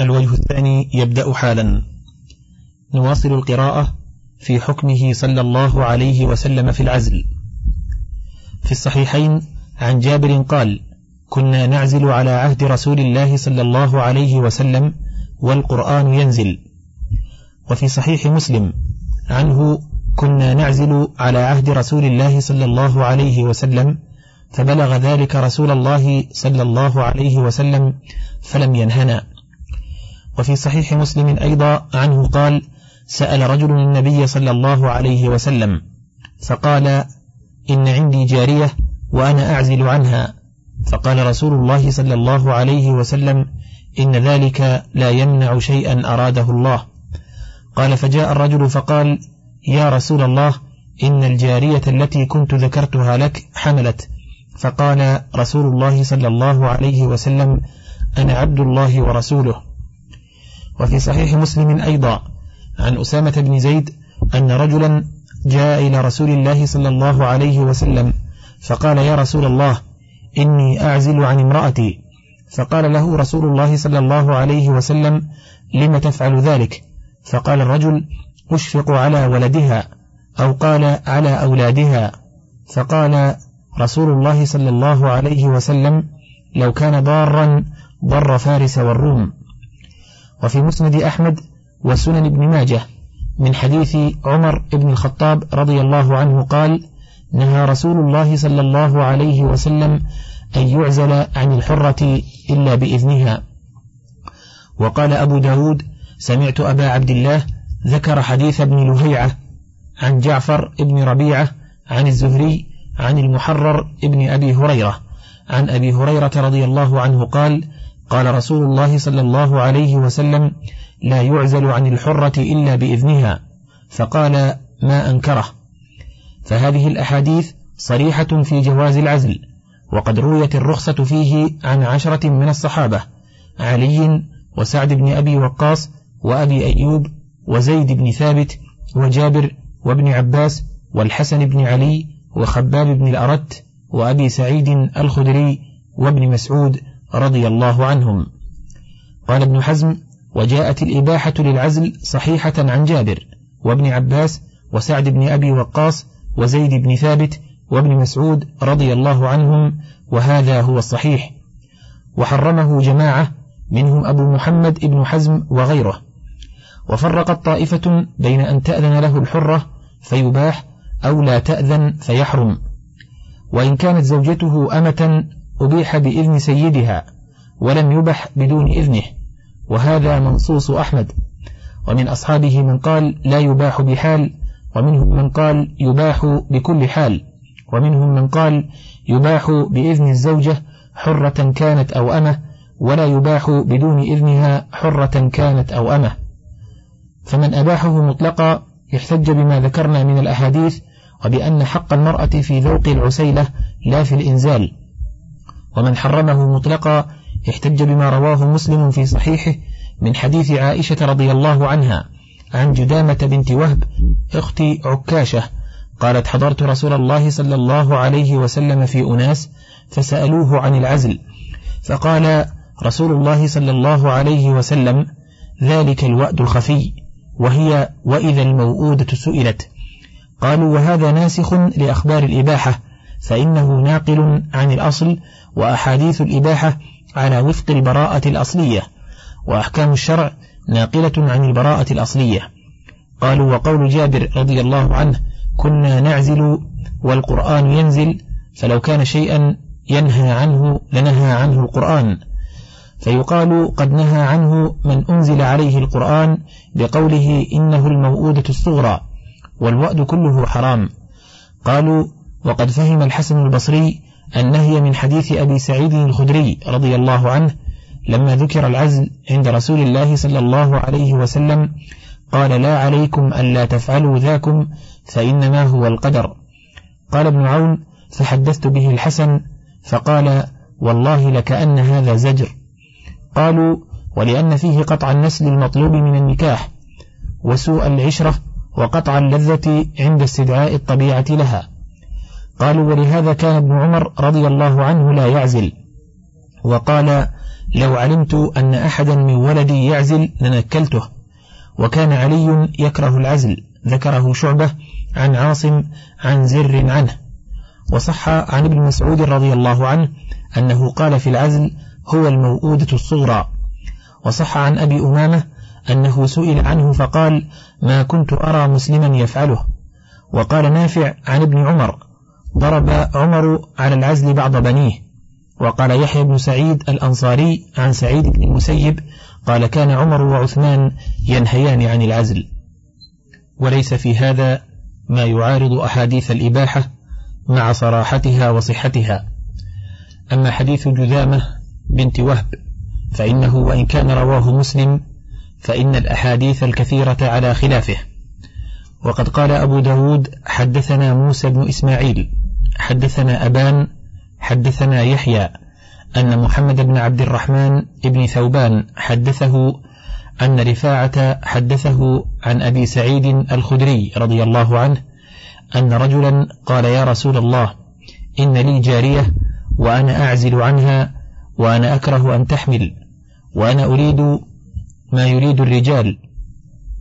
الوجه الثاني يبدأ حالا. نواصل القراءة في حكمه صلى الله عليه وسلم في العزل. في الصحيحين عن جابر قال كنا نعزل على عهد رسول الله صلى الله عليه وسلم والقرآن ينزل. وفي صحيح مسلم عنه كنا نعزل على عهد رسول الله صلى الله عليه وسلم فبلغ ذلك رسول الله صلى الله عليه وسلم فلم ينهنا. وفي صحيح مسلم أيضا عنه قال سأل رجل النبي صلى الله عليه وسلم فقال إن عندي جارية وأنا أعزل عنها. فقال رسول الله صلى الله عليه وسلم إن ذلك لا يمنع شيئا أراده الله. قال فجاء الرجل فقال يا رسول الله إن الجارية التي كنت ذكرتها لك حملت. فقال رسول الله صلى الله عليه وسلم أنا عبد الله ورسوله. وفي صحيح مسلم أيضا عن أسامة بن زيد أن رجلا جاء إلى رسول الله صلى الله عليه وسلم فقال يا رسول الله إني أعزل عن امرأتي فقال له رسول الله صلى الله عليه وسلم لم تفعل ذلك فقال الرجل أشفق على ولدها أو قال على أولادها فقال رسول الله صلى الله عليه وسلم لو كان ضارا ضر فارس والروم وفي مسند أحمد وسنن ابن ماجه من حديث عمر بن الخطاب رضي الله عنه قال نهى رسول الله صلى الله عليه وسلم أن يعزل عن الحرة إلا بإذنها وقال أبو داود سمعت أبا عبد الله ذكر حديث ابن لهيعة عن جعفر ابن ربيعة عن الزهري عن المحرر ابن أبي هريرة. عن أبي هريرة رضي الله عنه قال قال رسول الله صلى الله عليه وسلم لا يعزل عن الحرة إلا بإذنها. فقال ما أنكره. فهذه الأحاديث صريحة في جواز العزل وقد رويت الرخصة فيه عن عشرة من الصحابة علي وسعد بن أبي وقاص وأبي أيوب وزيد بن ثابت وجابر وابن عباس والحسن بن علي وخباب بن الأرت وأبي سعيد الخدري وابن مسعود رضي الله عنهم. قال ابن حزم وجاءت الإباحة للعزل صحيحة عن جابر وابن عباس وسعد بن أبي وقاص وزيد بن ثابت وابن مسعود رضي الله عنهم وهذا هو الصحيح. وحرمه جماعة منهم أبو محمد ابن حزم وغيره. وفرقت طائفة بين أن تأذن له الحرة فيباح أو لا تأذن فيحرم. وإن كانت زوجته أمة أبيح بإذن سيدها ولم يبح بدون إذنه وهذا منصوص أحمد. ومن أصحابه من قال لا يباح بحال ومنهم من قال يباح بكل حال ومنهم من قال يباح بإذن الزوجة حرة كانت أو أمة ولا يباح بدون إذنها حرة كانت أو أمة. فمن أباحه مطلقا يحتج بما ذكرنا من الأحاديث وبأن حق المرأة في ذوق العسيلة لا في الإنزال. ومن حرمه مطلقا احتج بما رواه مسلم في صحيحه من حديث عائشة رضي الله عنها عن جدامة بنت وهب أخت عكاشة قالت حضرت رسول الله صلى الله عليه وسلم في أناس فسألوه عن العزل فقال رسول الله صلى الله عليه وسلم ذلك الوأد الخفي وهي وإذا الموؤودة سئلت قالوا وهذا ناسخ لأخبار الإباحة فإنه ناقل عن الأصل وأحاديث الإباحة على وفق البراءة الأصلية وأحكام الشرع ناقلة عن البراءة الأصلية. قالوا وقول جابر رضي الله عنه كنا نعزل والقرآن ينزل فلو كان شيئا ينهى عنه لنهى عنه القرآن فيقال قد نهى عنه من أنزل عليه القرآن بقوله إنه الموؤودة الصغرى والوأد كله حرام قالوا وقد فهم الحسن البصري النهي من حديث أبي سعيد الخدري رضي الله عنه لما ذكر العزل عند رسول الله صلى الله عليه وسلم قال لا عليكم ألا تفعلوا ذاكم فإنما هو القدر. قال ابن عون فحدثت به الحسن فقال والله لكأن هذا زجر. قالوا ولأن فيه قطع النسل المطلوب من النكاح وسوء العشرة وقطع اللذة عند استدعاء الطبيعة لها قالوا ولهذا كان ابن عمر رضي الله عنه لا يعزل. وقال لو علمت أن أحدا من ولدي يعزل لنكلته. وكان علي يكره العزل ذكره شعبة عن عاصم عن زر عنه. وصح عن ابن مسعود رضي الله عنه أنه قال في العزل هو الموؤودة الصغرى. وصح عن أبي أمامة أنه سئل عنه فقال ما كنت أرى مسلما يفعله. وقال نافع عن ابن عمر ضرب عمر على العزل بعض بنيه وقال يحيى بن سعيد الأنصاري عن سعيد بن المسيب قال كان عمر وعثمان ينهيان عن العزل. وليس في هذا ما يعارض أحاديث الإباحة مع صراحتها وصحتها. أما حديث جذامة بنت وهب فإنه وإن كان رواه مسلم فإن الأحاديث الكثيرة على خلافه. وقد قال أبو داود حدثنا موسى بن إسماعيل حدثنا أبان حدثنا يحيى أن محمد بن عبد الرحمن بن ثوبان حدثه أن رفاعة حدثه عن أبي سعيد الخدري رضي الله عنه أن رجلا قال يا رسول الله إن لي جارية وأنا أعزل عنها وأنا أكره أن تحمل وأنا أريد ما يريد الرجال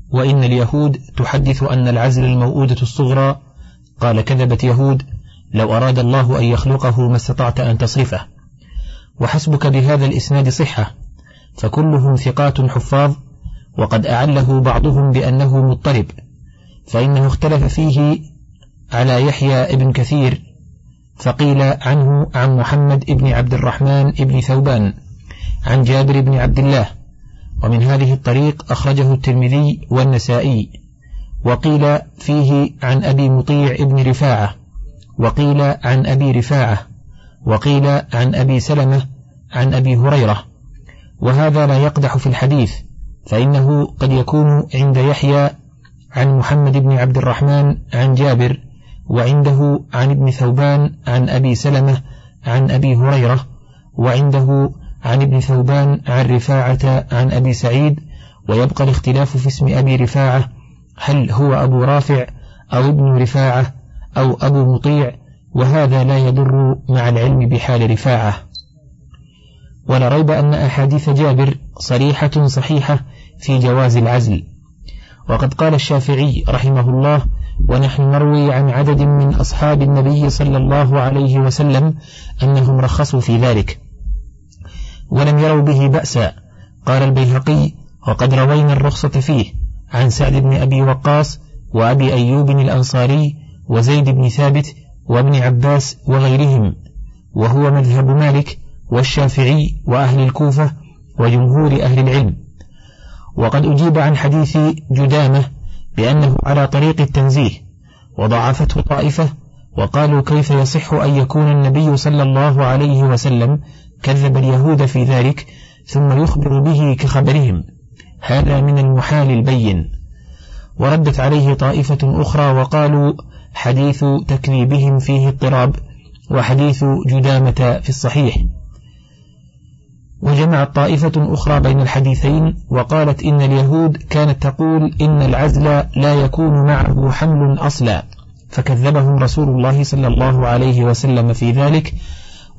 وإن اليهود تحدث أن العزل الموؤودة الصغرى قال كذبت يهود لو أراد الله أن يخلقه ما استطعت أن تصرفه. وحسبك بهذا الإسناد صحة فكلهم ثقات حفاظ وقد أعله بعضهم بأنه مضطرب فإنه اختلف فيه على يحيى ابن كثير فقيل عنه عن محمد ابن عبد الرحمن ابن ثوبان عن جابر بن عبد الله ومن هذه الطريق أخرجه الترمذي والنسائي وقيل فيه عن أبي مطيع ابن رفاعة. وقيل عن أبي رفاعة وقيل عن أبي سلمة عن أبي هريرة. وهذا لا يقدح في الحديث فإنه قد يكون عند يحيى عن محمد بن عبد الرحمن عن جابر وعنده عن ابن ثوبان عن أبي سلمة عن أبي هريرة وعنده عن ابن ثوبان عن رفاعة عن أبي سعيد. ويبقى الاختلاف في اسم أبي رفاعة هل هو أبو رافع أو ابن رفاعة. أو أبو مطيع وهذا لا يضر مع العلم بحال رفاعة. ولا ريب أن أحاديث جابر صريحة صحيحة في جواز العزل. وقد قال الشافعي رحمه الله ونحن نروي عن عدد من أصحاب النبي صلى الله عليه وسلم أنهم رخصوا في ذلك. ولم يروا به بأسا قال البيهقي وقد روينا الرخصة فيه عن سعد بن أبي وقاص وأبي أيوب الأنصاري وزيد بن ثابت وابن عباس وغيرهم وهو مذهب مالك والشافعي وأهل الكوفة وجمهور أهل العلم. وقد أجيب عن حديث جدامة بأنه على طريق التنزيه وضعفته طائفة وقالوا كيف يصح أن يكون النبي صلى الله عليه وسلم كذب اليهود في ذلك ثم يخبر به كخبرهم. هذا من المحال البين. وردت عليه طائفة أخرى وقالوا حديث تكذيبهم فيه اضطراب وحديث جدامة في الصحيح. وجمعت طائفة أخرى بين الحديثين وقالت إن اليهود كانت تقول إن العزل لا يكون معه حمل أصلا. فكذبهم رسول الله صلى الله عليه وسلم في ذلك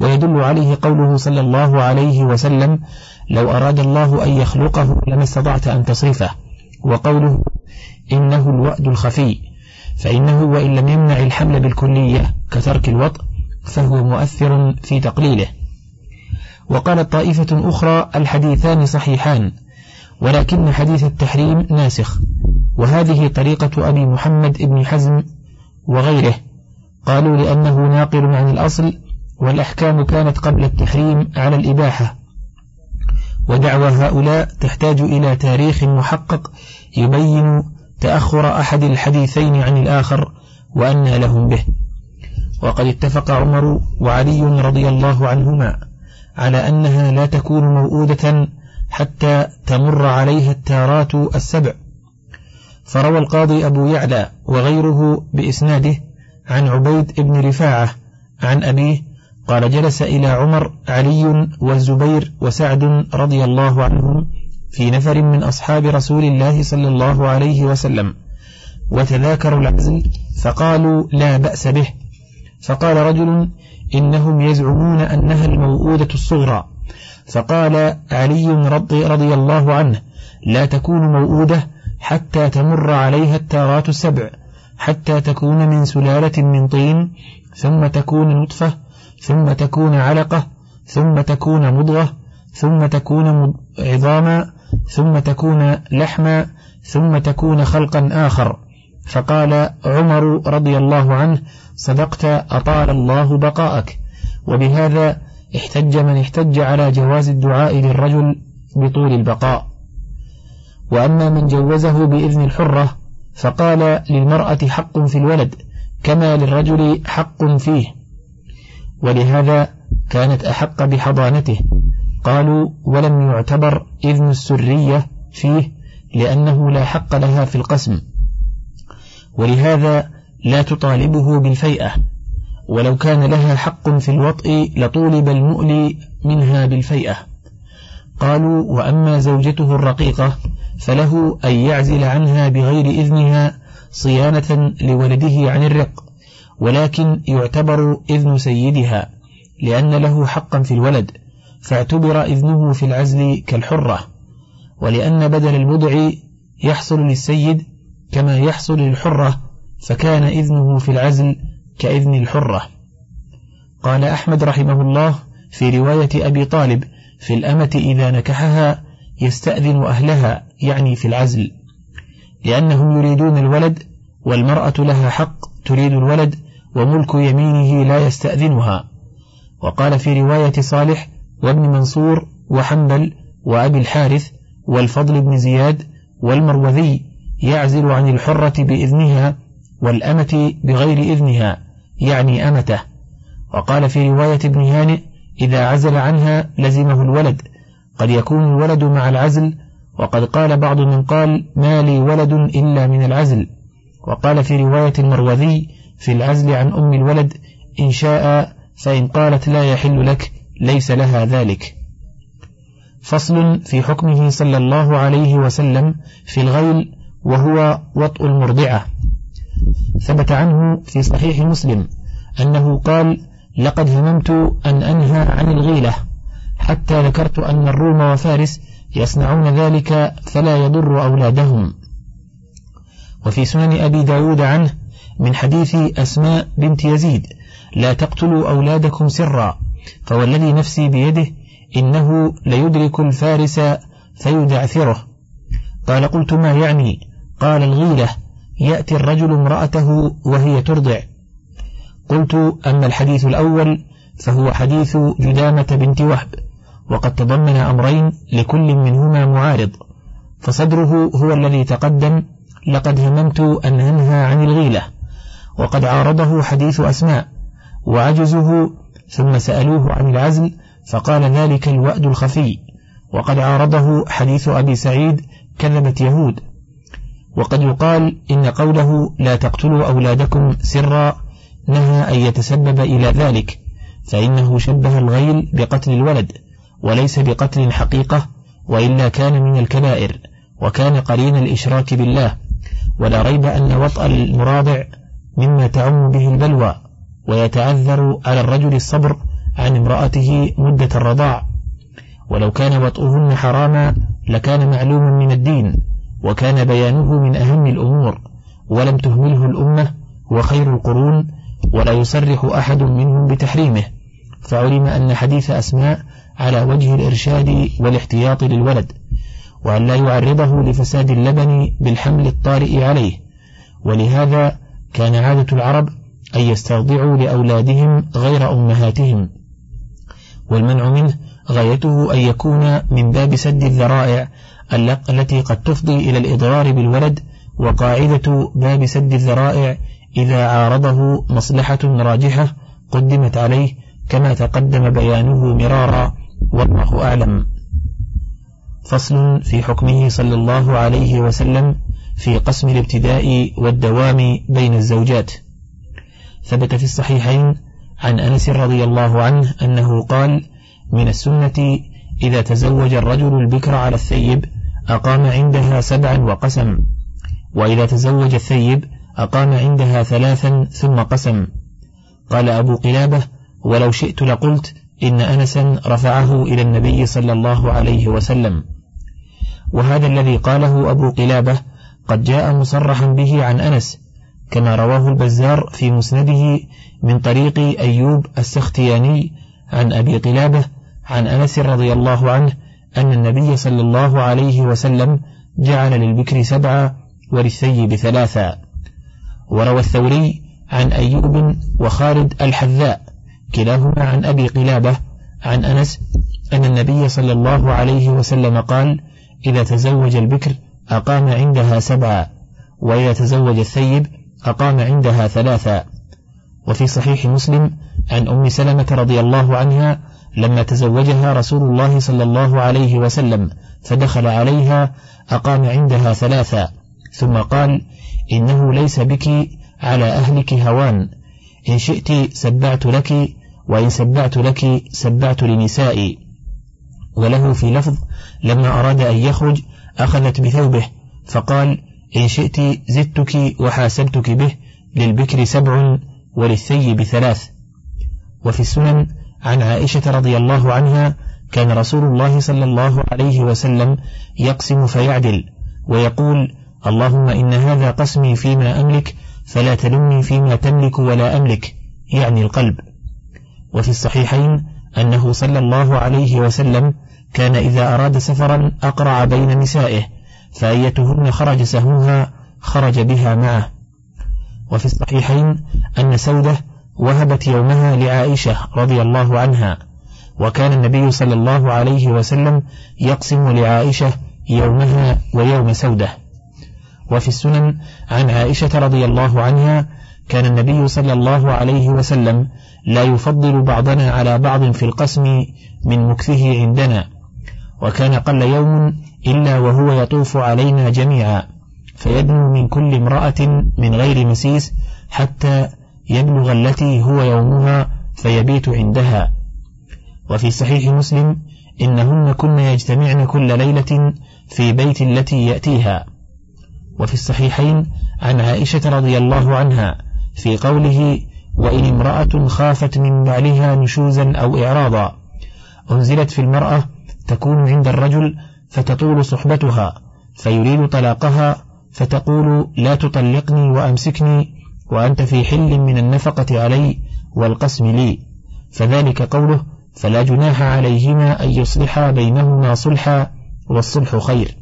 ويدل عليه قوله صلى الله عليه وسلم لو أراد الله أن يخلقه لما استطعت أن تصرفه وقوله إنه الوأد الخفي فإنه وإن لم يمنع الحمل بالكلية كترك الوطء فهو مؤثر في تقليله. وقالت طائفة أخرى الحديثان صحيحان ولكن حديث التحريم ناسخ. وهذه طريقة أبي محمد بن حزم وغيره. قالوا لأنه ناقل عن الأصل والأحكام كانت قبل التحريم على الإباحة. ودعوى هؤلاء تحتاج إلى تاريخ محقق يبين تأخر أحد الحديثين عن الآخر وأن لهم به. وقد اتفق عمر وعلي رضي الله عنهما على أنها لا تكون موؤودة حتى تمر عليها التارات السبع. فروى القاضي أبو يعلى وغيره بإسناده عن عبيد بن رفاعة عن أبيه قال جلس إلى عمر علي والزبير وسعد رضي الله عنهم في نفر من أصحاب رسول الله صلى الله عليه وسلم وتذاكروا العزل فقالوا لا بأس به. فقال رجل إنهم يزعمون أنها الموؤودة الصغرى. فقال علي رضي, رضي الله عنه لا تكون موؤودة حتى تمر عليها التارات السبع حتى تكون من سلالة من طين ثم تكون نطفة ثم تكون علقة ثم تكون مضغة ثم تكون عظاما ثم تكون لحما ثم تكون خلقا آخر. فقال عمر رضي الله عنه صدقت أطال الله بقاءك. وبهذا احتج من احتج على جواز الدعاء للرجل بطول البقاء. وأما من جوزه بإذن الحرة فقال للمرأة حق في الولد كما للرجل حق فيه. ولهذا كانت أحق بحضانته. قالوا ولم يعتبر إذن السرية فيه لأنه لا حق لها في القسم. ولهذا لا تطالبه بالفيئة ولو كان لها حق في الوطء لطولب المؤلي منها بالفيئة. قالوا وأما زوجته الرقيقة فله أن يعزل عنها بغير إذنها صيانة لولده عن الرق ولكن يعتبر إذن سيدها لأن له حقا في الولد. فاعتبر إذنه في العزل كالحرة ولأن بدل البضع يحصل للسيد كما يحصل للحرة فكان إذنه في العزل كإذن الحرة. قال أحمد رحمه الله في رواية أبي طالب في الأمة إذا نكحها يستأذن أهلها يعني في العزل لأنهم يريدون الولد والمرأة لها حق تريد الولد وملك يمينه لا يستأذنها. وقال في رواية صالح وابن منصور وحنبل وأبي الحارث والفضل بن زياد والمروذي يعزل عن الحرة بإذنها والأمة بغير إذنها يعني أمته. وقال في رواية ابن هانئ إذا عزل عنها لزمه الولد قد يكون الولد مع العزل وقد قال بعض من قال ما لي ولد إلا من العزل وقال في رواية المروذي في العزل عن أم الولد إن شاء فإن قالت لا يحل لك ليس لها ذلك. فصل في حكمه صلى الله عليه وسلم في الغيل وهو وطء المرضعة. ثبت عنه في صحيح مسلم أنه قال لقد هممت أن أنهى عن الغيلة حتى ذكرت أن الروم وفارس يصنعون ذلك فلا يضر أولادهم. وفي سنن أبي داود عنه من حديث أسماء بنت يزيد لا تقتلوا أولادكم سرا فوالذي نفسي بيده إنه ليدرك الفارس فيدعثره. قال قلت ما يعني؟ قال الغيلة يأتي الرجل امرأته وهي ترضع. قلت أما الحديث الأول فهو حديث جدامة بنت وهب وقد تضمن أمرين لكل منهما معارض فصدره هو الذي تقدم لقد هممت أن أنهى عن الغيلة وقد عارضه حديث أسماء وعجزه ثم سألوه عن العزل فقال ذلك الوأد الخفي. وقد عارضه حديث أبي سعيد كذبت يهود. وقد يقال إن قوله لا تقتلوا أولادكم سرا نهى أن يتسبب إلى ذلك فإنه شبه الغيل بقتل الولد وليس بقتل حقيقة وإلا كان من الكبائر وكان قرين الإشراك بالله. ولا ريب أن وطأ المراضع مما تعم به البلوى. ويتعذر على الرجل الصبر عن امرأته مدة الرضاع. ولو كان وطئهن حراما لكان معلوما من الدين وكان بيانه من أهم الأمور ولم تهمله الأمة وخير القرون ولا يصرح أحد منهم بتحريمه. فعلم أن حديث أسماء على وجه الإرشاد والاحتياط للولد وأن لا يعرضه لفساد اللبن بالحمل الطارئ عليه. ولهذا كان عادة العرب أن يسترضعوا لأولادهم غير أمهاتهم والمنع منه غايته أن يكون من باب سد الذرائع التي قد تفضي إلى الإضرار بالولد وقاعدة باب سد الذرائع إذا عارضه مصلحة راجحة قدمت عليه كما تقدم بيانه مرارا والله أعلم. فصل في حكمه صلى الله عليه وسلم في قسم الابتداء والدوام بين الزوجات. ثبت في الصحيحين عن أنس رضي الله عنه أنه قال من السنة إذا تزوج الرجل البكر على الثيب أقام عندها سبعا وقسم وإذا تزوج الثيب أقام عندها ثلاثا ثم قسم. قال أبو قلابة ولو شئت لقلت إن أنسا رفعه إلى النبي صلى الله عليه وسلم. وهذا الذي قاله أبو قلابة قد جاء مصرحا به عن أنس كما رواه البزار في مسنده من طريق أيوب السختياني عن أبي قلابة عن أنس رضي الله عنه أن النبي صلى الله عليه وسلم جعل للبكر سبعة وللثيب ثلاثا وروى الثوري عن أيوب وخالد الحذاء كلاهما عن أبي قلابة عن أنس أن النبي صلى الله عليه وسلم قال إذا تزوج البكر أقام عندها سبعا وإذا تزوج الثيب أقام عندها ثلاثا وفي صحيح مسلم عن أم سلمة رضي الله عنها لما تزوجها رسول الله صلى الله عليه وسلم فدخل عليها أقام عندها ثلاثا ثم قال إنه ليس بك على أهلك هوان. إن شئت سبعت لك وإن سبعت لك سبعت لنسائي. وله في لفظ لما أراد أن يخرج أخذت بثوبه فقال إن شئت زدتك وحاسبتك به للبكر سبع وللثيب ثلاث. وفي السنن عن عائشة رضي الله عنها كان رسول الله صلى الله عليه وسلم يقسم فيعدل ويقول اللهم إن هذا قسمي فيما أملك فلا تلمني فيما تملك ولا أملك يعني القلب. وفي الصحيحين أنه صلى الله عليه وسلم كان إذا أراد سفرا أقرع بين نسائه فأيتهن خرج سهمها خرج بها معه. وفي الصحيحين أن سودة وهبت يومها لعائشة رضي الله عنها وكان النبي صلى الله عليه وسلم يقسم لعائشة يومها ويوم سودة. وفي السنن عن عائشة رضي الله عنها كان النبي صلى الله عليه وسلم لا يفضل بعضنا على بعض في القسم من مكثه عندنا وكان قل يوم إلا وهو يطوف علينا جميعا فيدنو من كل امرأة من غير مسيس حتى يبلغ التي هو يومها فيبيت عندها. وفي صحيح مسلم إنهن كن يجتمعن كل ليلة في بيت التي يأتيها. وفي الصحيحين عن عائشة رضي الله عنها في قوله وإن امرأة خافت من بعلها نشوزا أو إعراضا أنزلت في المرأة تكون عند الرجل فتطول صحبتها فيريد طلاقها فتقول لا تطلقني وأمسكني وأنت في حل من النفقة علي والقسم لي. فذلك قوله فلا جناح عليهما أن يصلحا بينهما صلحا والصلح خير.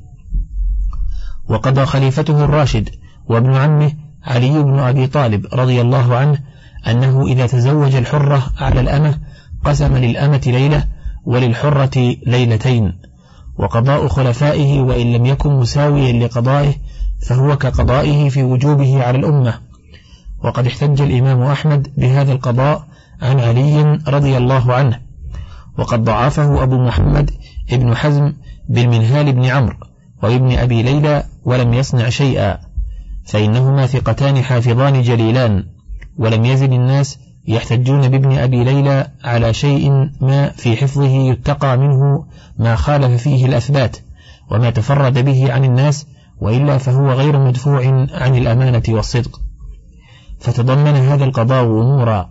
وقضى خليفته الراشد وابن عمه علي بن أبي طالب رضي الله عنه أنه إذا تزوج الحرة على الأمة قسم للأمة ليلة وللحرة ليلتين. وقضاء خلفائه وإن لم يكن مساويا لقضائه فهو كقضائه في وجوبه على الأمة. وقد احتج الإمام أحمد بهذا القضاء عن علي رضي الله عنه وقد ضعفه أبو محمد ابن حزم بالمنهال بن عمرو وابن أبي ليلى ولم يصنع شيئا فإنهما ثقتان حافظان جليلان ولم يزل الناس يحتجون بابن أبي ليلى على شيء ما في حفظه يتقى منه ما خالف فيه الأثبات وما تفرد به عن الناس وإلا فهو غير مدفوع عن الأمانة والصدق. فتضمن هذا القضاء أمورا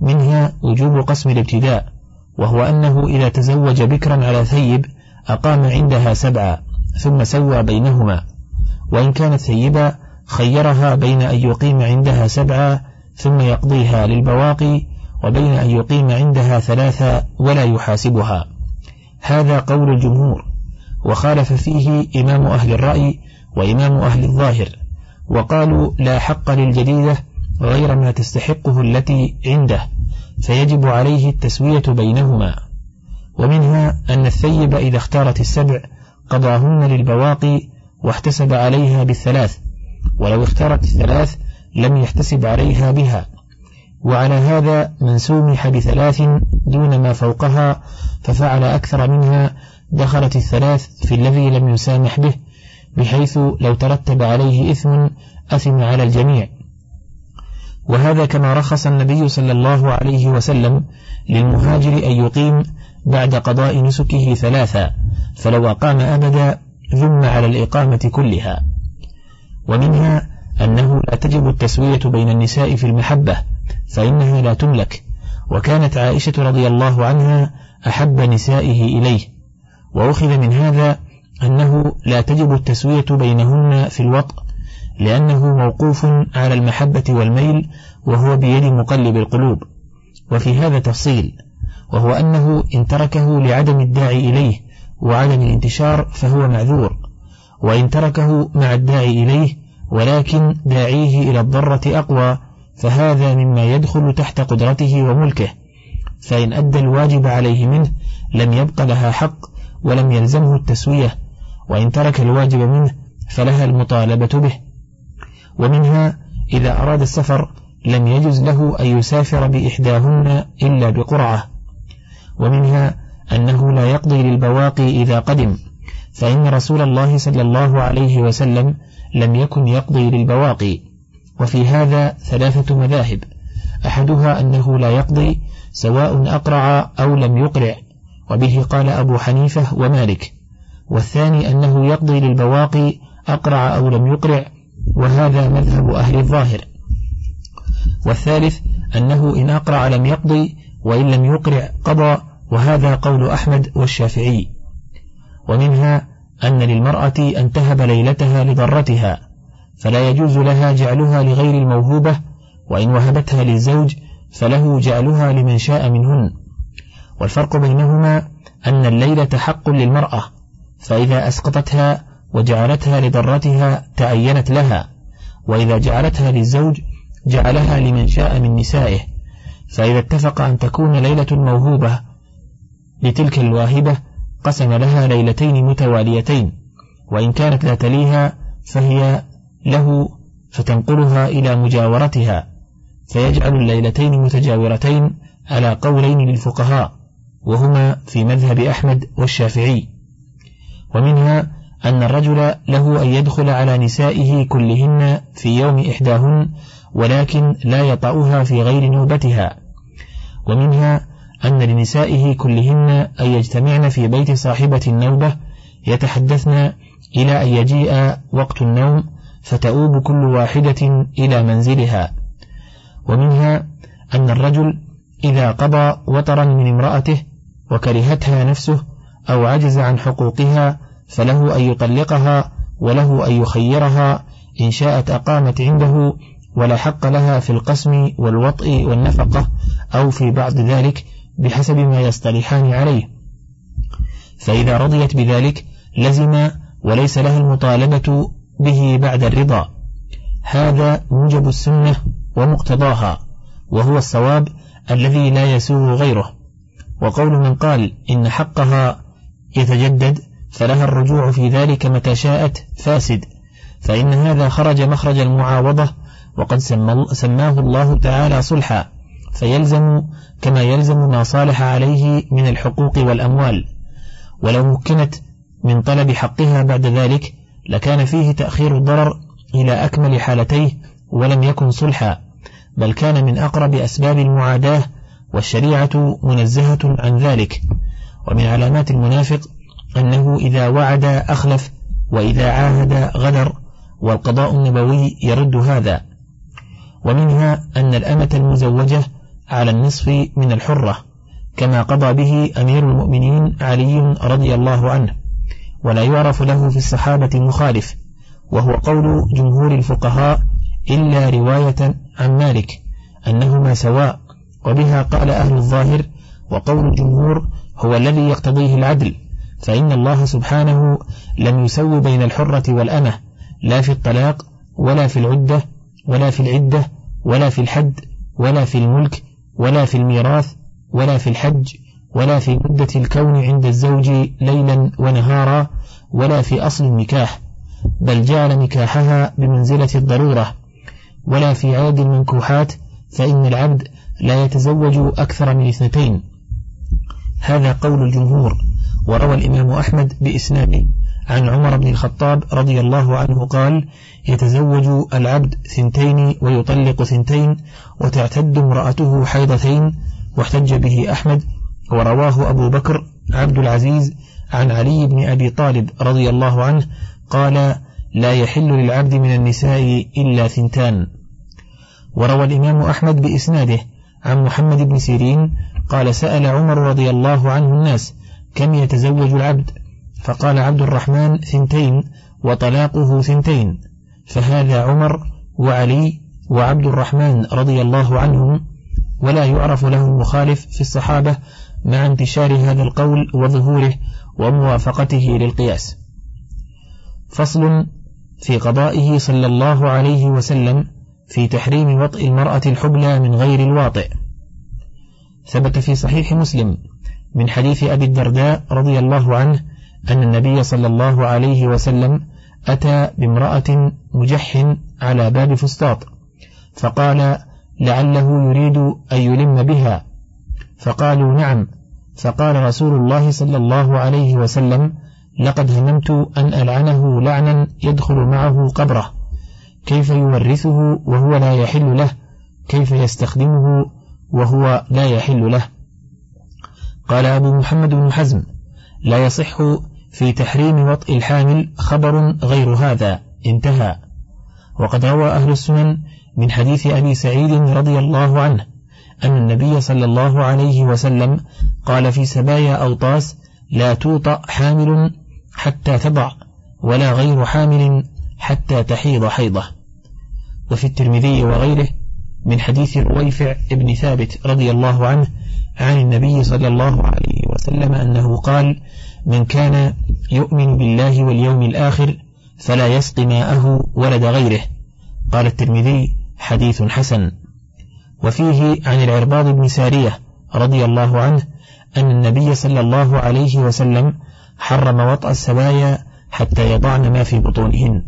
منها وجوب قسم الابتداء وهو أنه إذا تزوج بكرا على ثيب أقام عندها سبعة ثم سوى بينهما. وإن كانت ثيبا خيرها بين أن يقيم عندها سبعة ثم يقضيها للبواقي وبين أن يقيم عندها ثلاثة ولا يحاسبها. هذا قول الجمهور وخالف فيه إمام أهل الرأي وإمام أهل الظاهر وقالوا لا حق للجديدة غير ما تستحقه التي عنده فيجب عليه التسوية بينهما. ومنها أن الثيب إذا اختارت السبع قضاهن للبواقي واحتسب عليها بالثلاث ولو اختارت الثلاث لم يحتسب عليها بها. وعلى هذا من سومح بثلاث دون ما فوقها ففعل أكثر منها دخلت الثلاث في الذي لم يسامح به بحيث لو ترتب عليه إثم أثم على الجميع. وهذا كما رخص النبي صلى الله عليه وسلم للمهاجر أن يقيم بعد قضاء نسكه ثلاثا فلو أقام أبدا ذم على الإقامة كلها. ومنها أنه لا تجب التسوية بين النساء في المحبة فإنها لا تملك. وكانت عائشة رضي الله عنها أحب نسائه إليه. وأخذ من هذا أنه لا تجب التسوية بينهن في الوطء لأنه موقوف على المحبة والميل وهو بيد مقلب القلوب. وفي هذا تفصيل وهو أنه إن تركه لعدم الداعي إليه وعدم الانتشار فهو معذور وإن تركه مع الداعي إليه ولكن داعيه إلى الضرة أقوى فهذا مما يدخل تحت قدرته وملكه. فإن أدى الواجب عليه منه لم يبق لها حق ولم يلزمه التسوية وإن ترك الواجب منه فلها المطالبة به. ومنها إذا أراد السفر لم يجز له أن يسافر بإحداهن إلا بقرعة. ومنها أنه لا يقضي للبواقي إذا قدم. فإن رسول الله صلى الله عليه وسلم لم يكن يقضي للبواقي. وفي هذا ثلاثة مذاهب. أحدها أنه لا يقضي سواء أقرع أو لم يقرع. وبه قال أبو حنيفة ومالك. والثاني أنه يقضي للبواقي أقرع أو لم يقرع. وهذا مذهب أهل الظاهر. والثالث أنه إن أقرع لم يقضي وإن لم يقرع قضى. وهذا قول أحمد والشافعي. ومنها أن للمرأة أن تهب ليلتها لضرتها فلا يجوز لها جعلها لغير الموهوبة وإن وهبتها للزوج فله جعلها لمن شاء منهن. والفرق بينهما أن الليلة حق للمرأة فإذا أسقطتها وجعلتها لضرتها تعينت لها وإذا جعلتها للزوج جعلها لمن شاء من نسائه. فإذا اتفق أن تكون ليلة موهوبة لتلك الواهبة قسم لها ليلتين متواليتين وإن كانت لا تليها فهي له فتنقلها إلى مجاورتها فيجعل الليلتين متجاورتين على قولين للفقهاء وهما في مذهب أحمد والشافعي. ومنها أن الرجل له أن يدخل على نسائه كلهن في يوم إحداهن ولكن لا يطأها في غير نوبتها. ومنها أن لنسائه كلهن أن يجتمعن في بيت صاحبة النوبة يتحدثن إلى أن يجيء وقت النوم فتؤوب كل واحدة إلى منزلها. ومنها أن الرجل إذا قضى وطرا من امرأته وكرهتها نفسه أو عجز عن حقوقها فله أن يطلقها وله أن يخيرها إن شاءت أقامت عنده ولا حق لها في القسم والوطء والنفقة أو في بعض ذلك بحسب ما يصطلحان عليه. فإذا رضيت بذلك لزم وليس لها المطالبة به بعد الرضا. هذا موجب السنة ومقتضاها وهو الصواب الذي لا يسوغ غيره. وقول من قال إن حقها يتجدد فلها الرجوع في ذلك متى شاءت فاسد فإن هذا خرج مخرج المعاوضة وقد سماه الله تعالى صلحا فيلزم كما يلزم ما صالح عليه من الحقوق والأموال. ولو مكنت من طلب حقها بعد ذلك لكان فيه تأخير الضرر إلى أكمل حالتيه ولم يكن صلحا بل كان من أقرب أسباب المعاداة والشريعة منزهة عن ذلك. ومن علامات المنافق أنه إذا وعد أخلف وإذا عاهد غدر والقضاء النبوي يرد هذا. ومنها أن الأمة المزوجة على النصف من الحرة كما قضى به أمير المؤمنين علي رضي الله عنه ولا يعرف له في الصحابة مخالف وهو قول جمهور الفقهاء إلا رواية عن مالك أنهما سواء وبها قال أهل الظاهر وقول الجمهور هو الذي يقتضيه العدل فإن الله سبحانه لم يسو بين الحرة والأمة لا في الطلاق ولا في العدة ولا في العدة ولا في الحد ولا في الملك ولا في الميراث ولا في الحج ولا في مدة الكون عند الزوج ليلا ونهارا ولا في أصل النكاح بل جعل نكاحها بمنزلة الضرورة. ولا في عاد المنكوحات فإن العبد لا يتزوج أكثر من اثنتين. هذا قول الجمهور وروى الإمام أحمد بإسناده. عن عمر بن الخطاب رضي الله عنه قال يتزوج العبد ثنتين ويطلق ثنتين وتعتد امرأته حيضتين واحتج به أحمد ورواه أبو بكر عبد العزيز عن علي بن أبي طالب رضي الله عنه قال لا يحل للعبد من النساء إلا ثنتان وروى الإمام أحمد بإسناده عن محمد بن سيرين قال سأل عمر رضي الله عنه الناس كم يتزوج العبد؟ فقال عبد الرحمن ثنتين وطلاقه ثنتين فهذا عمر وعلي وعبد الرحمن رضي الله عنهم ولا يعرف له مخالف في الصحابة مع انتشار هذا القول وظهوره وموافقته للقياس. فصل في قضائه صلى الله عليه وسلم في تحريم وطئ المرأة الحبلى من غير الواطئ. ثبت في صحيح مسلم من حديث أبي الدرداء رضي الله عنه أن النبي صلى الله عليه وسلم أتى بامرأة مجح على باب فسطاط فقال لعله يريد أن يلم بها. فقالوا نعم. فقال رسول الله صلى الله عليه وسلم لقد هممت أن ألعنه لعنا يدخل معه قبره كيف يورثه وهو لا يحل له كيف يستخدمه وهو لا يحل له؟ قال أبو محمد بن حزم لا يصح في تحريم وطء الحامل خبر غير هذا. انتهى. وقد روى أهل السنن من حديث أبي سعيد رضي الله عنه أن النبي صلى الله عليه وسلم قال في سبايا أوطاس لا توطأ حامل حتى تضع ولا غير حامل حتى تحيض حيضة. وفي الترمذي وغيره من حديث رويفع ابن ثابت رضي الله عنه عن النبي صلى الله عليه وسلم أنه قال من كان يؤمن بالله واليوم الآخر فلا يسقي ماءه ولد غيره. قال الترمذي حديث حسن. وفيه عن العرباض بن سارية رضي الله عنه أن النبي صلى الله عليه وسلم حرم وطأ السبايا حتى يضعن ما في بطونهن.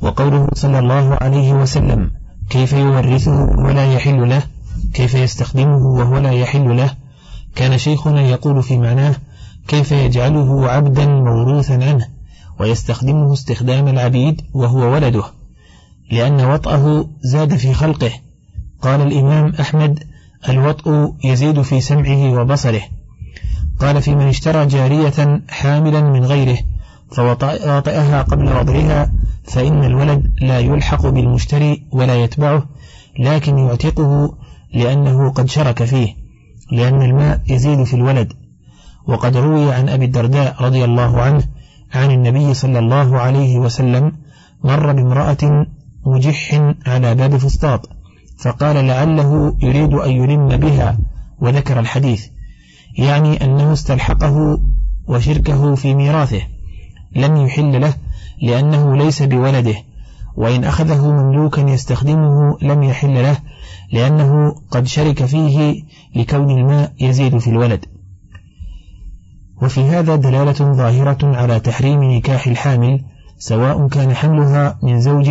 وقوله صلى الله عليه وسلم كيف يورثه ولا يحل له كيف يستخدمه وهو لا يحل له كان شيخنا يقول في معناه كيف يجعله عبدا موروثا عنه ويستخدمه استخدام العبيد وهو ولده لأن وطأه زاد في خلقه؟ قال الإمام أحمد الوطء يزيد في سمعه وبصره. قال في من اشترى جارية حاملا من غيره فوطئها قبل وضعها فإن الولد لا يلحق بالمشتري ولا يتبعه لكن يعتقه لأنه قد شرك فيه. لأن الماء يزيد في الولد. وقد روي عن أبي الدرداء رضي الله عنه عن النبي صلى الله عليه وسلم مر بامرأة مجح على باب فسطاط فقال لعله يريد أن يلم بها وذكر الحديث. يعني أنه استلحقه وشركه في ميراثه لم يحل له لأنه ليس بولده. وإن أخذه مملوكا يستخدمه لم يحل له لأنه قد شرك فيه لكون الماء يزيد في الولد. وفي هذا دلالة ظاهرة على تحريم نكاح الحامل سواء كان حملها من زوج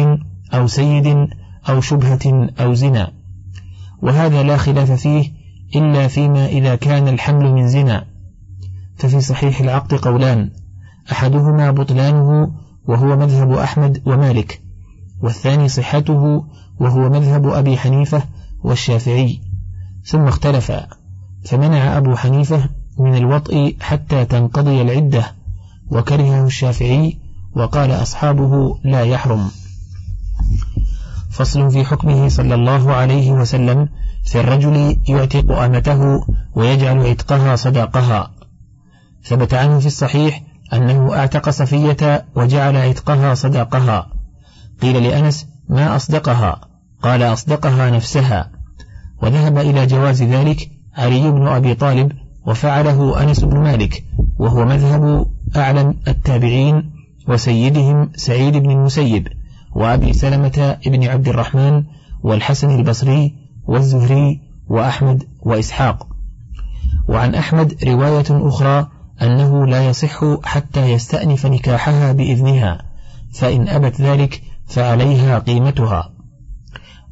أو سيد أو شبهة أو زنا. وهذا لا خلاف فيه إلا فيما إذا كان الحمل من زنا. ففي صحيح العقد قولان أحدهما بطلانه وهو مذهب أحمد ومالك والثاني صحته وهو مذهب أبي حنيفة والشافعي. ثم اختلفا فمنع أبو حنيفة من الوطء حتى تنقضي العدة وكرهه الشافعي وقال أصحابه لا يحرم. فصل في حكمه صلى الله عليه وسلم في الرجل يعتق أمته ويجعل عتقها صداقها. ثبت عنه في الصحيح أنه أعتق صفية وجعل عتقها صداقها. قيل لأنس ما أصدقها قال أصدقها نفسها. وذهب إلى جواز ذلك علي بن أبي طالب وفعله أنس بن مالك وهو مذهب أعلم التابعين وسيدهم سعيد بن المسيب وأبي سلمة بن عبد الرحمن والحسن البصري والزهري وأحمد وإسحاق. وعن أحمد رواية أخرى أنه لا يصح حتى يستأنف نكاحها بإذنها فإن أبت ذلك فعليها قيمتها.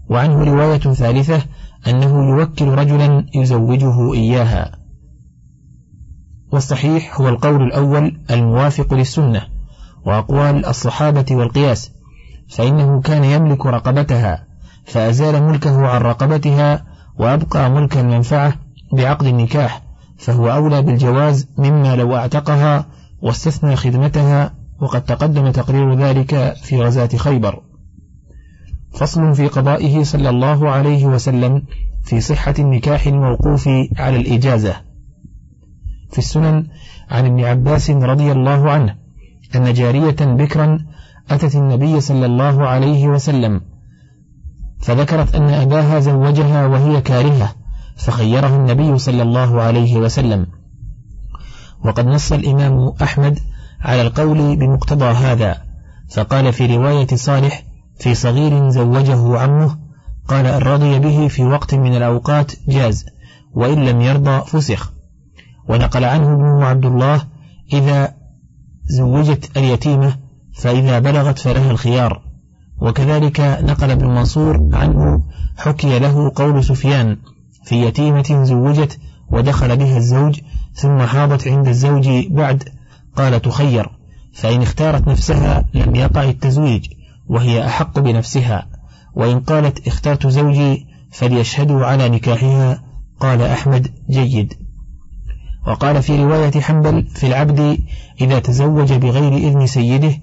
وعنه رواية ثالثة أنه يوكل رجلا يزوجه إياها. والصحيح هو القول الأول الموافق للسنة وأقوال الصحابة والقياس فإنه كان يملك رقبتها فأزال ملكه عن رقبتها وأبقى ملك المنفعة بعقد النكاح فهو أولى بالجواز مما لو اعتقها واستثنى خدمتها وقد تقدم تقرير ذلك في غزاة خيبر. فصل في قضائه صلى الله عليه وسلم في صحة النكاح الموقوف على الإجازة. في السنن عن ابن عباس رضي الله عنه أن جارية بكرا أتت النبي صلى الله عليه وسلم فذكرت أن أباها زوجها وهي كارهة فخيره النبي صلى الله عليه وسلم. وقد نص الإمام أحمد على القول بمقتضى هذا فقال في رواية صالح في صغير زوجه عمه قال إن رضي به في وقت من الأوقات جاز وإن لم يرضى فسخ. ونقل عنه ابنه عبد الله إذا زوجت اليتيمة فإذا بلغت فلها الخيار. وكذلك نقل ابن منصور عنه حكي له قول سفيان في يتيمة زوجت ودخل بها الزوج ثم حاضت عند الزوج بعد قال تخير فإن اختارت نفسها لم يقع التزويج. وهي أحق بنفسها وإن قالت اخترت زوجي فليشهدوا على نكاحها قال أحمد جيد. وقال في رواية حنبل في العبد إذا تزوج بغير إذن سيده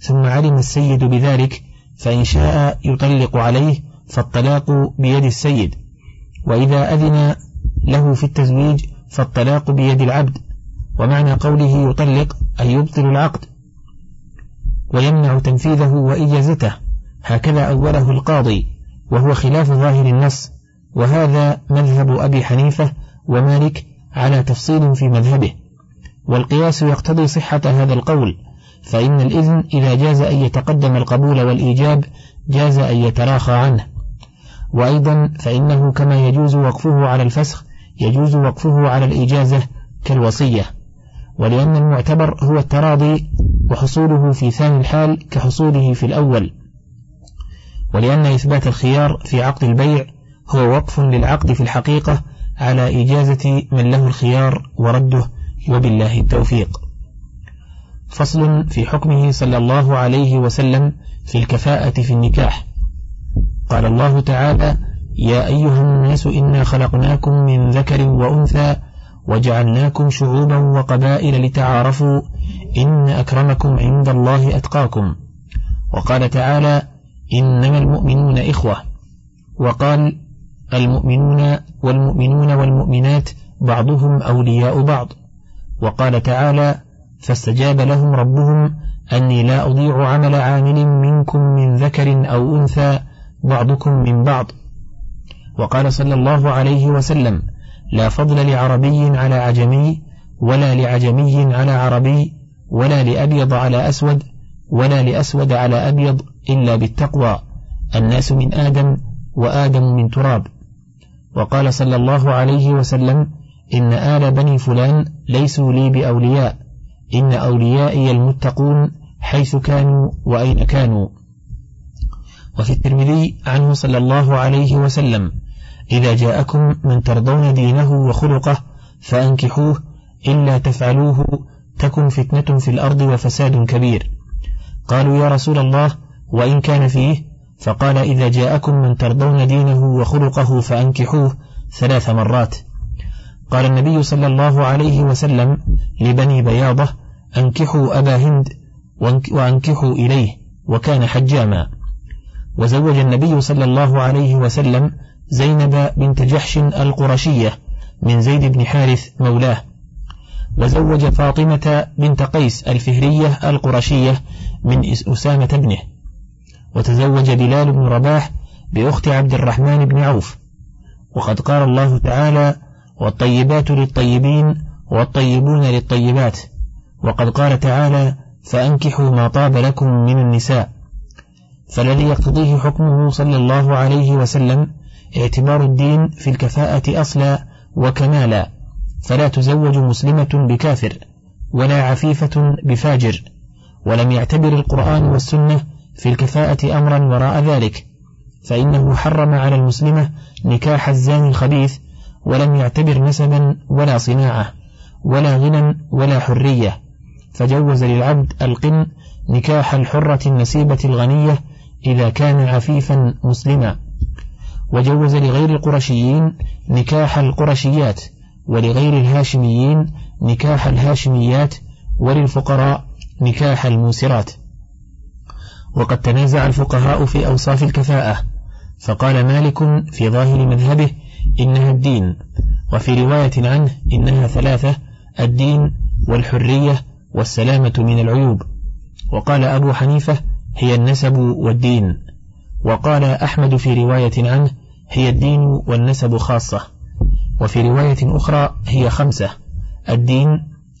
ثم علم السيد بذلك فإن شاء يطلق عليه فالطلاق بيد السيد. وإذا أذن له في التزويج فالطلاق بيد العبد. ومعنى قوله يطلق أي يبطل العقد. ويمنع تنفيذه وإجازته. هكذا أوله القاضي وهو خلاف ظاهر النص. وهذا مذهب أبي حنيفة ومالك على تفصيل في مذهبه. والقياس يقتضي صحة هذا القول فإن الإذن إذا جاز أن يتقدم القبول والإيجاب جاز أن يتراخى عنه. وأيضا فإنه كما يجوز وقفه على الفسخ يجوز وقفه على الإجازة كالوصية. ولأن المعتبر هو التراضي وحصوله في ثاني الحال كحصوله في الأول. ولأن إثبات الخيار في عقد البيع هو وقف للعقد في الحقيقة على إجازة من له الخيار ورده وبالله التوفيق. فصل في حكمه صلى الله عليه وسلم في الكفاءة في النكاح. قال الله تعالى يا أيها الناس إنا خلقناكم من ذكر وأنثى وجعلناكم شعوبا وقبائل لتعارفوا إن أكرمكم عند الله أتقاكم. وقال تعالى إنما المؤمنون إخوة. وقال المؤمنون والمؤمنون والمؤمنات بعضهم أولياء بعض. وقال تعالى فاستجاب لهم ربهم أني لا أضيع عمل عامل منكم من ذكر أو أنثى بعضكم من بعض. وقال صلى الله عليه وسلم لا فضل لعربي على عجمي ولا لعجمي على عربي ولا لأبيض على أسود ولا لأسود على أبيض إلا بالتقوى. الناس من آدم وآدم من تراب. وقال صلى الله عليه وسلم إن آل بني فلان ليسوا لي بأولياء. إن أوليائي المتقون حيث كانوا وأين كانوا. وفي الترمذي عنه صلى الله عليه وسلم إذا جاءكم من ترضون دينه وخلقه فأنكحوه إلا تفعلوه تكن فتنة في الأرض وفساد كبير. قالوا يا رسول الله وإن كان فيه؟ فقال إذا جاءكم من ترضون دينه وخلقه فأنكحوه ثلاث مرات. قال النبي صلى الله عليه وسلم لبني بياضة أنكحوا أبا هند وأنكحوا إليه وكان حجاما. وزوج النبي صلى الله عليه وسلم زينب بنت جحش القرشية من زيد بن حارث مولاه. وزوج فاطمة بنت قيس الفهرية القرشية من أسامة ابنه وتزوج بلال بن رباح بأخت عبد الرحمن بن عوف. وقد قال الله تعالى والطيبات للطيبين والطيبون للطيبات وقد قال تعالى فأنكحوا ما طاب لكم من النساء فالذي يقتضيه حكمه صلى الله عليه وسلم اعتبار الدين في الكفاءة أصلا وكمالا فلا تزوج مسلمة بكافر ولا عفيفة بفاجر ولم يعتبر القرآن والسنة في الكفاءة أمرا وراء ذلك فإنه حرم على المسلمة نكاح الزاني الخبيث ولم يعتبر نسبا ولا صناعة ولا غنى ولا حرية فجوز للعبد القن نكاح الحرة النسيبة الغنية إذا كان عفيفا مسلما. وجوز لغير القرشيين نكاح القرشيات ولغير الهاشميين نكاح الهاشميات وللفقراء نكاح الموسرات. وقد تنازع الفقهاء في أوصاف الكفاءة فقال مالك في ظاهر مذهبه إنها الدين وفي رواية عنه إنها ثلاثة الدين والحرية والسلامة من العيوب. وقال أبو حنيفة هي النسب والدين. وقال أحمد في رواية عنه هي الدين والنسب خاصة. وفي رواية أخرى هي خمسة الدين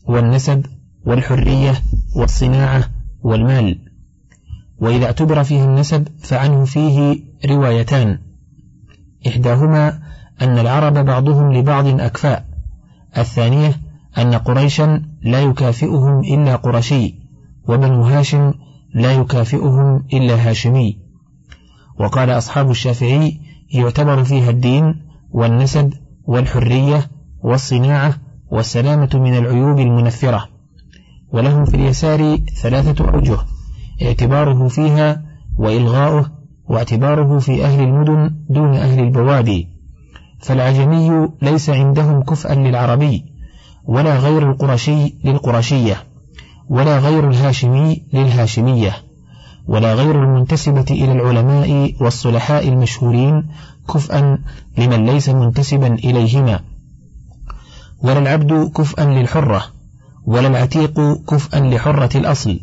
والنسب والحرية والصناعة والمال. وإذا اعتبر فيه النسب فعنه فيه روايتان. إحداهما أن العرب بعضهم لبعض أكفاء. الثانية أن قريشا لا يكافئهم إلا قرشي وبنو هاشم لا يكافئهم إلا هاشمي. وقال أصحاب الشافعي يعتبر فيها الدين والنسب والحرية والصناعة والسلامة من العيوب المنفرة وله في اليسار ثلاثة أوجه اعتباره فيها وإلغاؤه واعتباره في أهل المدن دون أهل البوادي فالعجمي ليس عندهم كفءا للعربي ولا غير القرشي للقرشية ولا غير الهاشمي للهاشمية. ولا غير المنتسبة إلى العلماء والصلحاء المشهورين كفءا لمن ليس منتسبا إليهما. ولا العبد كفءا للحرة ولا العتيق كفءا لحرة الأصل.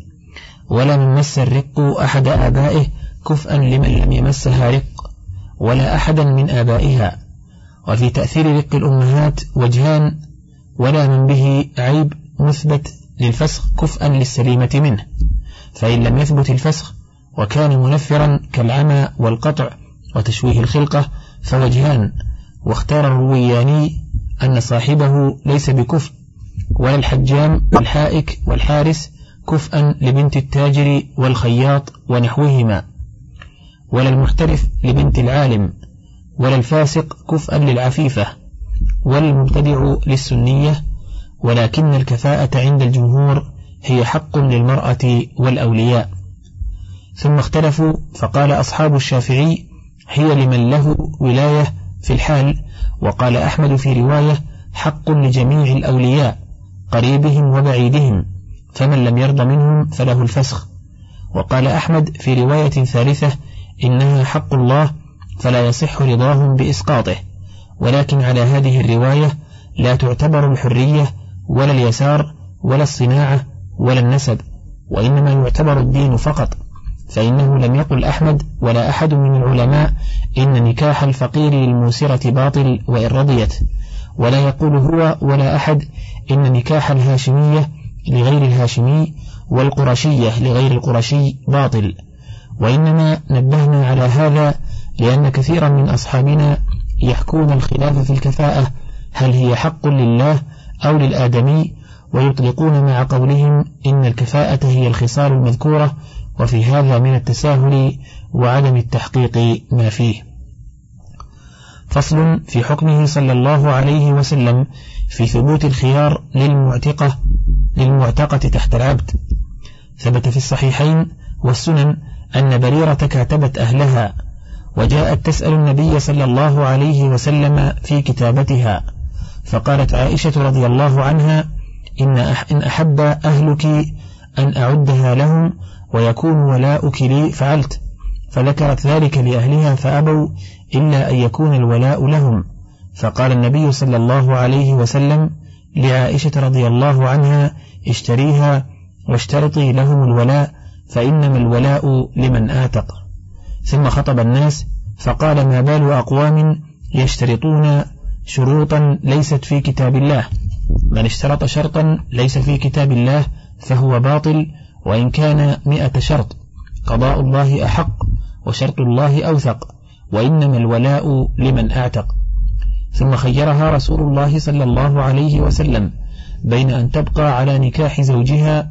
ولا من مس الرق أحد آبائه كفءا لمن لم يمسها رق. ولا أحدا من آبائها. وفي تأثير رق الأمهات وجهان ولا من به عيب مثبت للفسخ كفءا للسليمة منه. فإن لم يثبت الفسخ وكان منفرا كالعمى والقطع وتشويه الخلقة فوجهان واختار الروياني أن صاحبه ليس بكفء ولا الحجام والحائك والحارس كفءا لبنت التاجر والخياط ونحوهما ولا المحترف لبنت العالم ولا الفاسق كفءا للعفيفة ولا المبتدع للسنية ولكن الكفاءة عند الجمهور هي حق للمرأة والأولياء. ثم اختلفوا فقال أصحاب الشافعي هي لمن له ولاية في الحال. وقال أحمد في رواية حق لجميع الأولياء قريبهم وبعيدهم فمن لم يرضى منهم فله الفسخ. وقال أحمد في رواية ثالثة إنها حق الله فلا يصح رضاهم بإسقاطه. ولكن على هذه الرواية لا تعتبر الحرية ولا اليسار ولا الصناعة ولا النسب وإنما يعتبر الدين فقط فإنه لم يقل أحمد ولا أحد من العلماء إن نكاح الفقير للموسرة باطل وإن رضيت. ولا يقول هو ولا أحد إن نكاح الهاشمية لغير الهاشمي والقرشية لغير القرشي باطل. وإنما نبهنا على هذا لأن كثيرا من أصحابنا يحكون الخلاف في الكفاءة هل هي حق لله أو للآدمي ويطلقون مع قولهم إن الكفاءة هي الخصال المذكورة وفي هذا من التساهل وعدم التحقيق ما فيه. فصل في حكمه صلى الله عليه وسلم في ثبوت الخيار للمعتقة للمعتقة تحت العبد. ثبت في الصحيحين والسنن أن بريرة كاتبت أهلها وجاءت تسأل النبي صلى الله عليه وسلم في كتابتها فقالت عائشة رضي الله عنها إن إن أحب أهلك أن أعدها لهم ويكون ولاؤك لي فعلت فذكرت ذلك لأهلها فأبوا إلا أن يكون الولاء لهم. فقال النبي صلى الله عليه وسلم لعائشة رضي الله عنها اشتريها واشترطي لهم الولاء فإنما الولاء لمن آتق. ثم خطب الناس فقال ما بال أقوام يشترطون شروطا ليست في كتاب الله؟ من اشترط شرطا ليس في كتاب الله فهو باطل وإن كان مئة شرط قضاء الله أحق وشرط الله أوثق وإنما الولاء لمن أعتق. ثم خيرها رسول الله صلى الله عليه وسلم بين أن تبقى على نكاح زوجها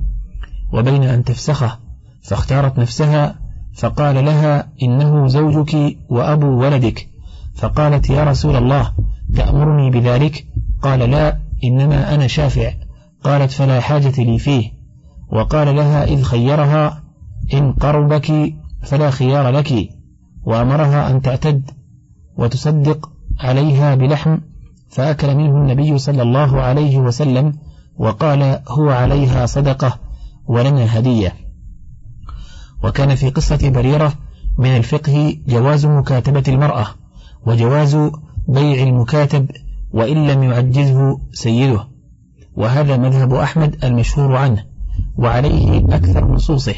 وبين أن تفسخه فاختارت نفسها فقال لها إنه زوجك وأبو ولدك فقالت يا رسول الله تأمرني بذلك؟ قال لا إنما أنا شافع. قالت فلا حاجة لي فيه. وقال لها إذ خيرها إن قربك فلا خيار لك. وأمرها أن تعتد وتصدق عليها بلحم فأكل منه النبي صلى الله عليه وسلم وقال هو عليها صدقة ولنا هدية. وكان في قصة بريرة من الفقه جواز مكاتبة المرأة وجواز بيع المكاتب وإن لم يعجزه سيده. وهذا مذهب أحمد المشهور عنه وعليه أكثر نصوصه.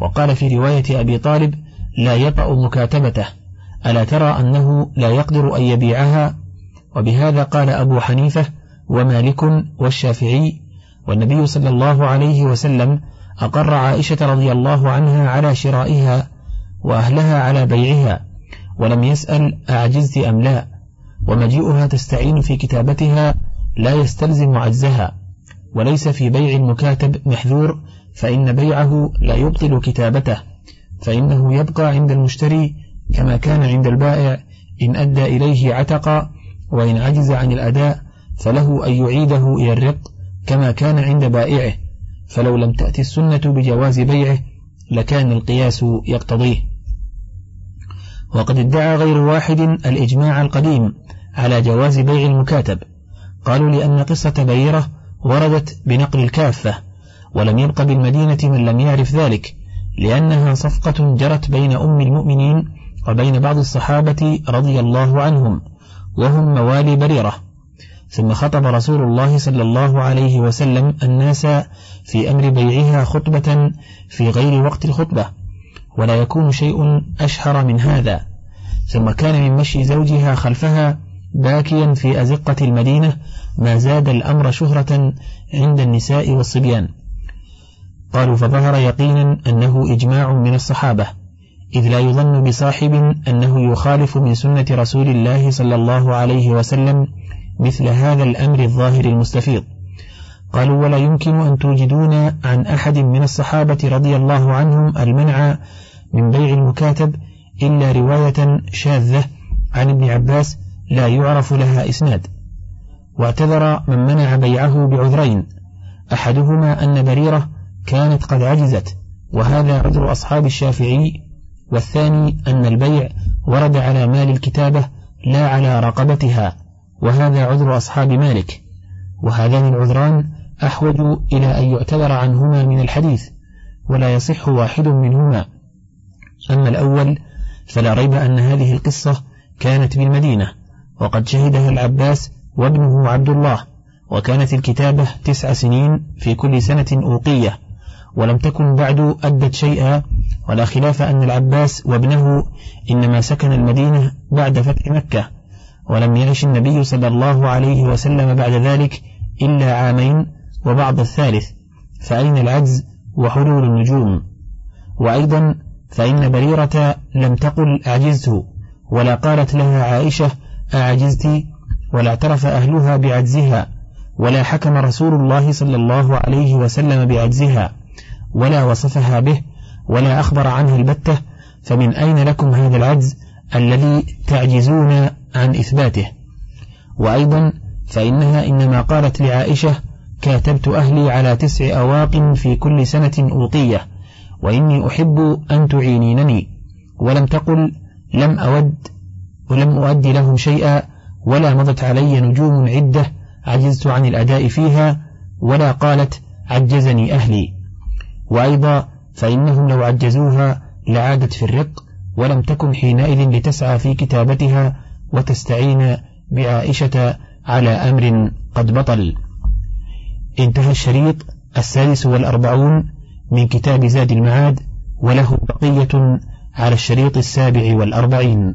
وقال في رواية أبي طالب لا يطأ مكاتبته ألا ترى أنه لا يقدر أن يبيعها؟ وبهذا قال أبو حنيفة ومالك والشافعي. والنبي صلى الله عليه وسلم أقر عائشة رضي الله عنها على شرائها وأهلها على بيعها ولم يسأل أعجزت أم لا. ومجيئها تستعين في كتابتها لا يستلزم عجزها وليس في بيع المكاتب محذور فإن بيعه لا يبطل كتابته فإنه يبقى عند المشتري كما كان عند البائع إن أدى إليه عتق وإن عجز عن الأداء فله أن يعيده إلى الرق كما كان عند بائعه فلو لم تأتي السنة بجواز بيعه لكان القياس يقتضيه. وقد ادعى غير واحد الإجماع القديم على جواز بيع المكاتب. قالوا لأن قصة بيرة وردت بنقل الكافة ولم يبق بالمدينة من لم يعرف ذلك لأنها صفقة جرت بين أم المؤمنين وبين بعض الصحابة رضي الله عنهم وهم موالي بريرة. ثم خطب رسول الله صلى الله عليه وسلم الناس في أمر بيعها خطبة في غير وقت الخطبة ولا يكون شيء أشهر من هذا. ثم كان من مشي زوجها خلفها باكيا في أزقة المدينة ما زاد الأمر شهرة عند النساء والصبيان. قالوا فظهر يقينا أنه إجماع من الصحابة إذ لا يظن بصاحب أنه يخالف من سنة رسول الله صلى الله عليه وسلم مثل هذا الأمر الظاهر المستفيض. قالوا ولا يمكن أن توجدون عن أحد من الصحابة رضي الله عنهم المنع من بيع المكاتب إلا رواية شاذة عن ابن عباس لا يعرف لها إسناد. واعتذر من منع بيعه بعذرين. أحدهما أن بريرة كانت قد عجزت وهذا عذر أصحاب الشافعي. والثاني أن البيع ورد على مال الكتابة لا على رقبتها وهذا عذر أصحاب مالك. وهذان العذران أحوج إلى أن يعتذر عنهما من الحديث ولا يصح واحد منهما. أما الأول فلا ريب أن هذه القصة كانت بالمدينة. وقد شهدها العباس وابنه عبد الله وكانت الكتابة تسع سنين في كل سنة أوقية ولم تكن بعد أدت شيئا ولا خلاف أن العباس وابنه إنما سكن المدينة بعد فتح مكة ولم يعش النبي صلى الله عليه وسلم بعد ذلك إلا عامين وبعض الثالث فأين العجز وحلول النجوم؟ وأيضا فإن بريرة لم تقل أعجزت ولا قالت لها عائشة أعجزت ولا اعترف أهلها بعجزها ولا حكم رسول الله صلى الله عليه وسلم بعجزها ولا وصفها به ولا أخبر عنه البتة فمن أين لكم هذا العجز الذي تعجزون عن إثباته؟ وأيضا فإنها إنما قالت لعائشة كاتبت أهلي على تسع أواق في كل سنة أوقية وإني أحب أن تعينينني ولم تقل لم أود ولم أؤدي لهم شيئا ولا مضت علي نجوم عدة عجزت عن الأداء فيها ولا قالت عجزني أهلي. وأيضا فإنهم لو عجزوها لعادت في الرق ولم تكن حينئذ لتسعى في كتابتها وتستعين بعائشة على أمر قد بطل. انتهى الشريط السادس والأربعون من كتاب زاد المعاد وله بقية على الشريط السابع والأربعين.